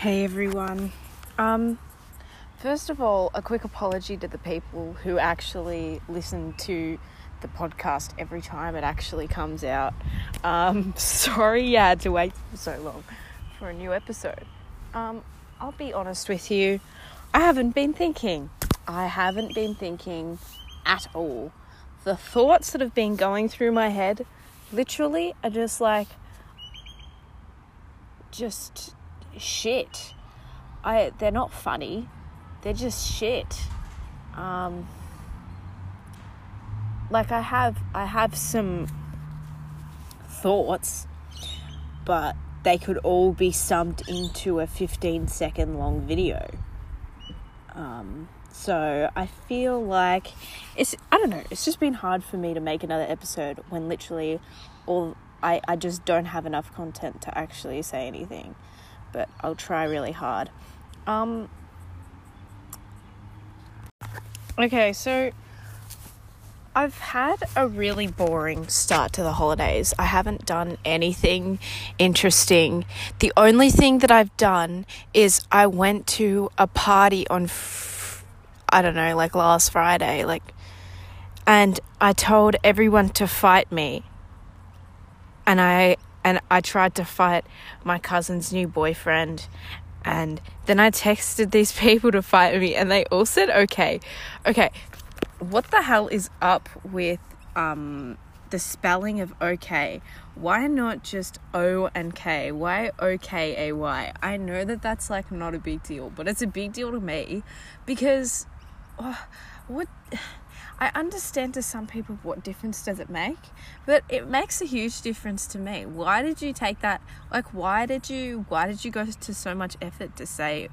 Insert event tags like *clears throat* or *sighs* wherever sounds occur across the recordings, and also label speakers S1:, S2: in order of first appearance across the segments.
S1: Hey everyone. Um, first of all, a quick apology to the people who actually listen to the podcast every time it actually comes out. Um, *laughs* sorry you had to wait so long for a new episode. Um, I'll be honest with you, I haven't been thinking. I haven't been thinking at all. The thoughts that have been going through my head literally are just like, just shit. I they're not funny. They're just shit. Um, like I have I have some thoughts, but they could all be summed into a 15 second long video. Um, so I feel like it's I don't know, it's just been hard for me to make another episode when literally all I, I just don't have enough content to actually say anything but I'll try really hard. Um, okay, so I've had a really boring start to the holidays. I haven't done anything interesting. The only thing that I've done is I went to a party on, f- I don't know, like last Friday, like, and I told everyone to fight me. And I and I tried to fight my cousin's new boyfriend. And then I texted these *laughs* people to fight me, and they all said okay. Okay, what the hell is up with um, the spelling of okay? Why not just O and K? Why O K A Y? I know that that's like not a big deal, but it's a big deal to me because oh, what I understand to some people what difference does it make, but it makes a huge difference to me. Why did you take that? Like, why did you? Why did you go to so much effort to say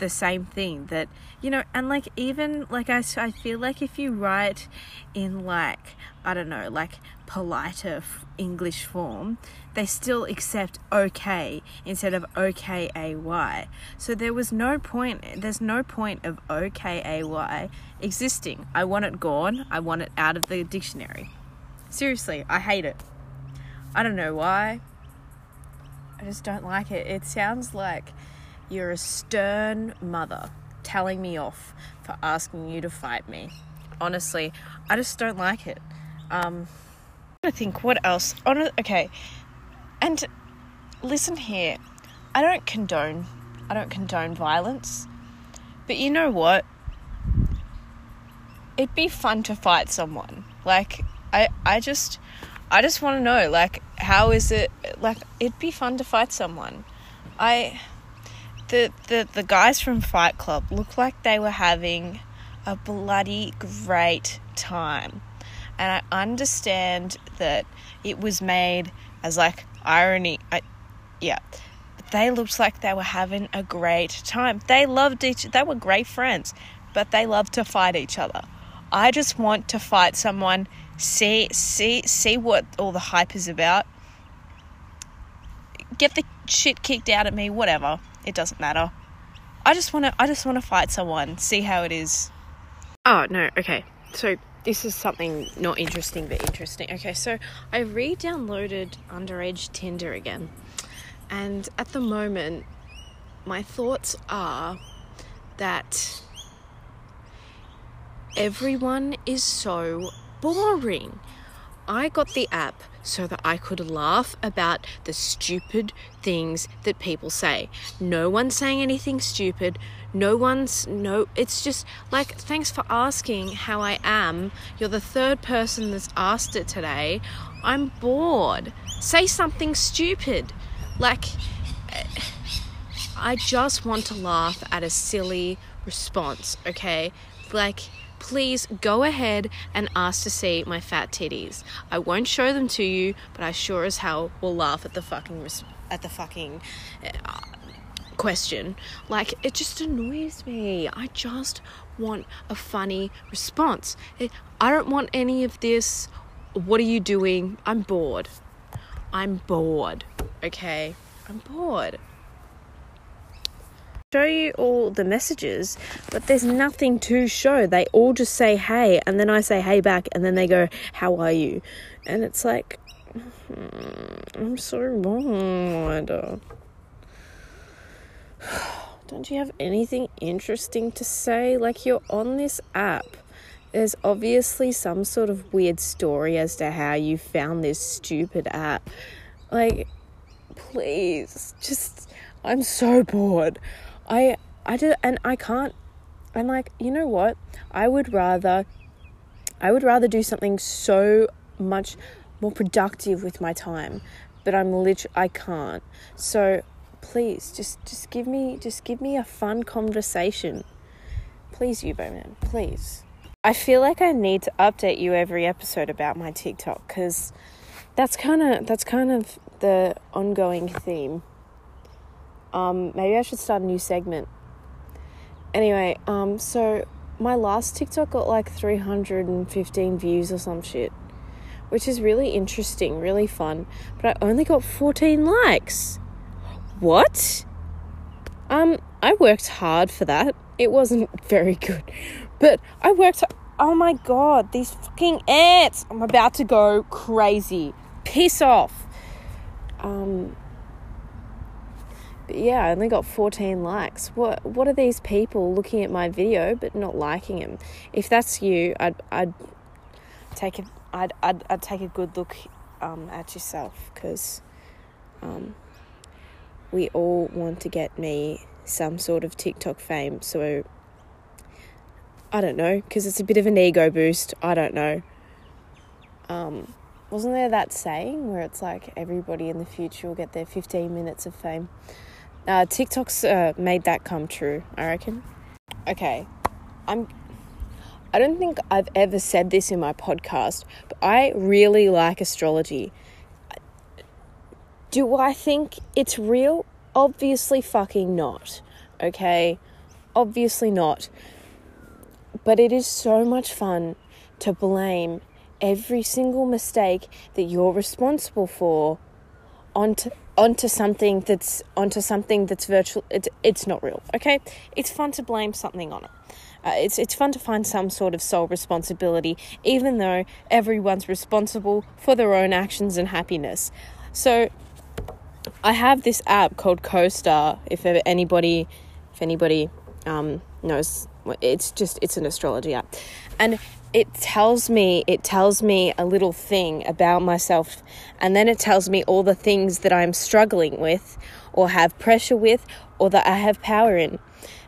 S1: the same thing that you know and like even like I, I feel like if you write in like i don't know like politer f- english form they still accept okay instead of okay so there was no point there's no point of okay existing. I want it gone. I want it out of the dictionary. Seriously i hate it. I don't know why. I just don't like it. It sounds like you're a stern mother telling me off for asking you to fight me. Honestly, I just don't like it. Um, I think what else? On Okay, and listen here, I don't condone, I don't condone violence, but you know what? It'd be fun to fight someone. Like I, I just, I just want to know, like, how is it? Like, it'd be fun to fight someone. I the, the, the guys from Fight Club looked like they were having a bloody great time. And I understand that it was made as like irony. I, yeah. They looked like they were having a great time. They loved each they were great friends, but they loved to fight each other. I just want to fight someone, see see see what all the hype is about. Get the shit kicked out of me, whatever. It doesn't matter. I just want to I just want to fight someone, see how it is. Oh, no. Okay. So this is something not interesting but interesting. Okay, so I re-downloaded underage Tinder again. And at the moment my thoughts are that everyone is so boring. I got the app so that I could laugh about the stupid things that people say. No one's saying anything stupid. No one's, no, it's just like, thanks for asking how I am. You're the third person that's asked it today. I'm bored. Say something stupid. Like, I just want to laugh at a silly response, okay? Like, please go ahead and ask to see my fat titties. I won't show them to you, but I sure as hell will laugh at the fucking at the fucking uh, question. Like it just annoys me. I just want a funny response. I don't want any of this. What are you doing? I'm bored. I'm bored. Okay? I'm bored show you all the messages, but there's nothing to show. They all just say hey, and then I say hey back, and then they go, How are you? And it's like, hmm, I'm so bored. *sighs* don't you have anything interesting to say? Like, you're on this app. There's obviously some sort of weird story as to how you found this stupid app. Like, please, just, I'm so bored. I, I did, and I can't, I'm like, you know what? I would rather, I would rather do something so much more productive with my time, but I'm literally, I can't. So please just just give me just give me a fun conversation please Yubo man please I feel like I need to update you every episode about my TikTok because that's kind of that's kind of the ongoing theme. Um, maybe I should start a new segment. Anyway, um, so my last TikTok got like 315 views or some shit, which is really interesting, really fun. But I only got 14 likes. What? Um, I worked hard for that. It wasn't *laughs* very good. But I worked Oh my god, these fucking ants! I'm about to go crazy. Piss off. Um yeah, I only got 14 likes. What what are these people looking at my video but not liking him? If that's you, I'd I'd take a I'd I'd, I'd take a good look um, at yourself because um, we all want to get me some sort of TikTok fame. So I don't know, because it's a bit of an ego boost. I don't know. Um, wasn't there that saying where it's like everybody in the future will get their 15 minutes of fame? Uh, TikTok's uh, made that come true, I reckon. Okay, I'm. I don't think I've ever said this in my podcast, but I really like astrology. Do I think it's real? Obviously, fucking not. Okay? Obviously not. But it is so much fun to blame every single mistake that you're responsible for onto onto something that's onto something that's virtual it's, it's not real okay it's fun to blame something on it uh, it's it's fun to find some sort of sole responsibility even though everyone's responsible for their own actions and happiness so I have this app called CoStar. If anybody, if anybody um, knows, it's just it's an astrology app, and it tells me it tells me a little thing about myself, and then it tells me all the things that I'm struggling with, or have pressure with, or that I have power in.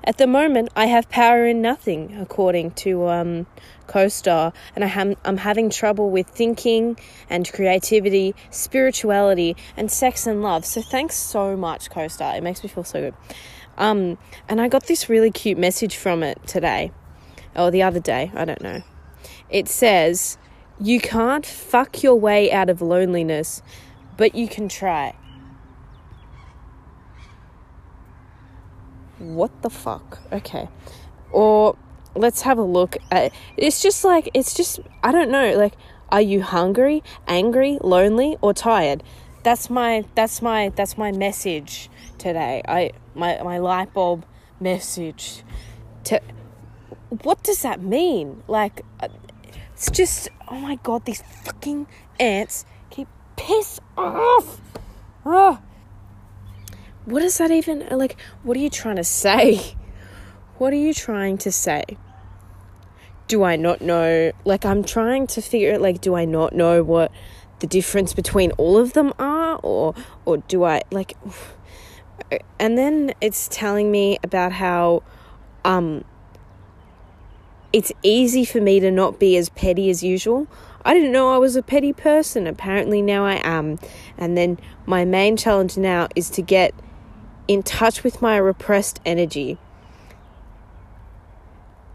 S1: At the moment, I have power in nothing, according to um, CoStar, and I am, I'm having trouble with thinking and creativity, spirituality, and sex and love. So thanks so much, CoStar. It makes me feel so good. Um, and I got this really cute message from it today, or the other day, I don't know. It says, You can't fuck your way out of loneliness, but you can try. What the fuck? Okay. Or let's have a look at it's just like it's just I don't know, like are you hungry, angry, lonely or tired? That's my that's my that's my message today. I my my light bulb message to what does that mean? Like it's just oh my god, these fucking ants keep piss off. Oh, what does that even like what are you trying to say? *laughs* What are you trying to say? Do i not know? Like i'm trying to figure out like do i not know what the difference between all of them are? Or or do i like *sighs* and then it's telling me about how um it's easy for me to not be as petty as usual. I didn't know I was a petty person. Apparently, now I am. And then my main challenge now is to get in touch with my repressed energy.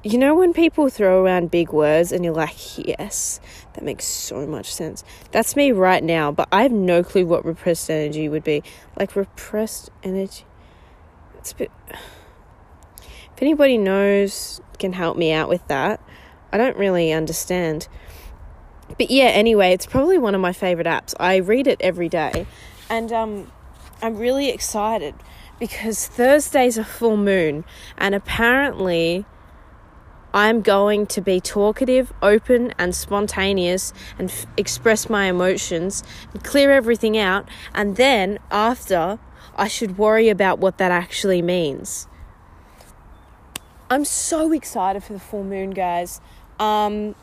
S1: You know, when people throw around big words and you're like, yes, that makes so much sense. That's me right now, but I have no clue what repressed energy would be. Like, repressed energy. It's a bit. *sighs* If anybody knows, can help me out with that. I don't really understand. But yeah, anyway, it's probably one of my favorite apps. I read it every day. And um, I'm really excited because Thursday's a full moon, and apparently, I'm going to be talkative, open, and spontaneous and f- express my emotions and clear everything out. And then, after, I should worry about what that actually means. I'm so excited for the full moon, guys. Um,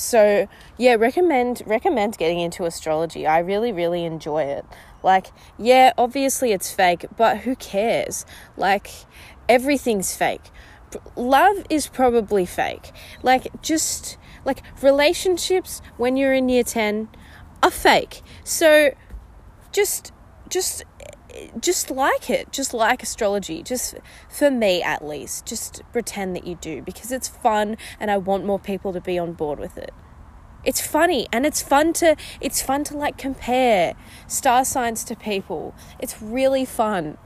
S1: so yeah, recommend recommend getting into astrology. I really really enjoy it. Like, yeah, obviously it's fake, but who cares? Like, everything's fake. Love is probably fake. Like, just like relationships when you're in year 10 are fake. So, just, just, just like it. Just like astrology. Just for me, at least. Just pretend that you do because it's fun and I want more people to be on board with it it's funny and it's fun to it's fun to like compare star signs to people it's really fun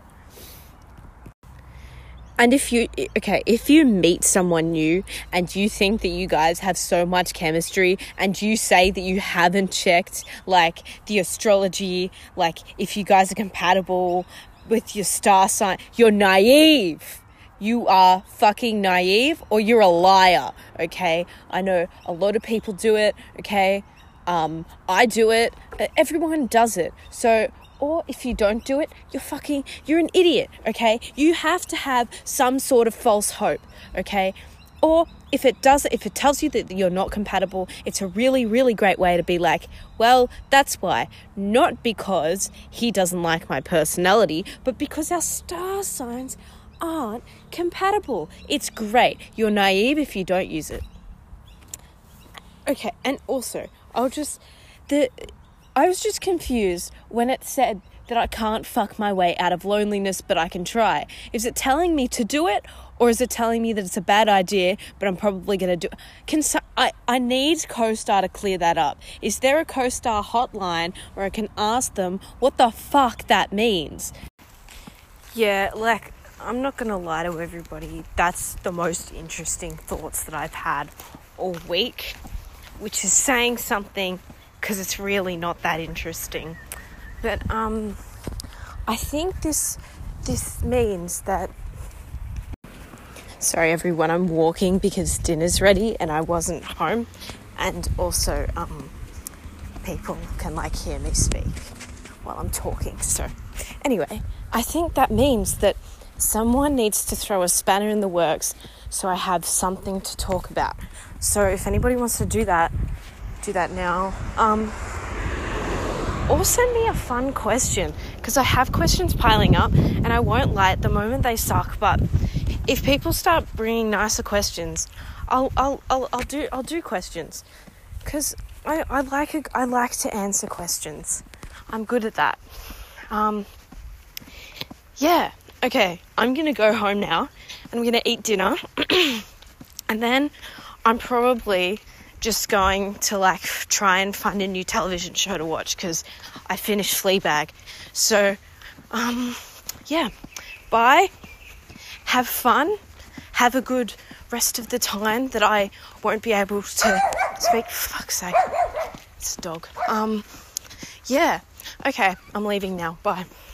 S1: and if you okay if you meet someone new and you think that you guys have so much chemistry and you say that you haven't checked like the astrology like if you guys are compatible with your star sign you're naive you are fucking naive or you're a liar, okay? I know a lot of people do it, okay? Um, I do it, everyone does it. So, or if you don't do it, you're fucking, you're an idiot, okay? You have to have some sort of false hope, okay? Or if it does, if it tells you that you're not compatible, it's a really, really great way to be like, well, that's why. Not because he doesn't like my personality, but because our star signs aren't compatible. It's great. You're naive if you don't use it. Okay, and also, I'll just the I was just confused when it said that I can't fuck my way out of loneliness, but I can try. Is it telling me to do it, or is it telling me that it's a bad idea, but I'm probably going to do it? Can so, I, I need CoStar to clear that up. Is there a CoStar hotline where I can ask them what the fuck that means? Yeah, like I'm not going to lie to everybody, that's the most interesting thoughts that I've had all week, which is saying something because it's really not that interesting. But um, I think this this means that. Sorry, everyone, I'm walking because dinner's ready and I wasn't home, and also um, people can like hear me speak while I'm talking. So, anyway, I think that means that someone needs to throw a spanner in the works so I have something to talk about. So if anybody wants to do that, do that now. Um, or send me a fun question because I have questions piling up and I won't lie at the moment they suck but if people start bringing nicer questions I'll, I'll, I'll, I'll do I'll do questions because I, I like I like to answer questions I'm good at that um, yeah okay, I'm gonna go home now and I'm gonna eat dinner. *clears throat* and then I'm probably just going to like try and find a new television show to watch because I finished Fleabag. So, um, yeah, bye. Have fun. Have a good rest of the time that I won't be able to speak. Fuck's sake, it's a dog. Um, yeah. Okay, I'm leaving now. Bye.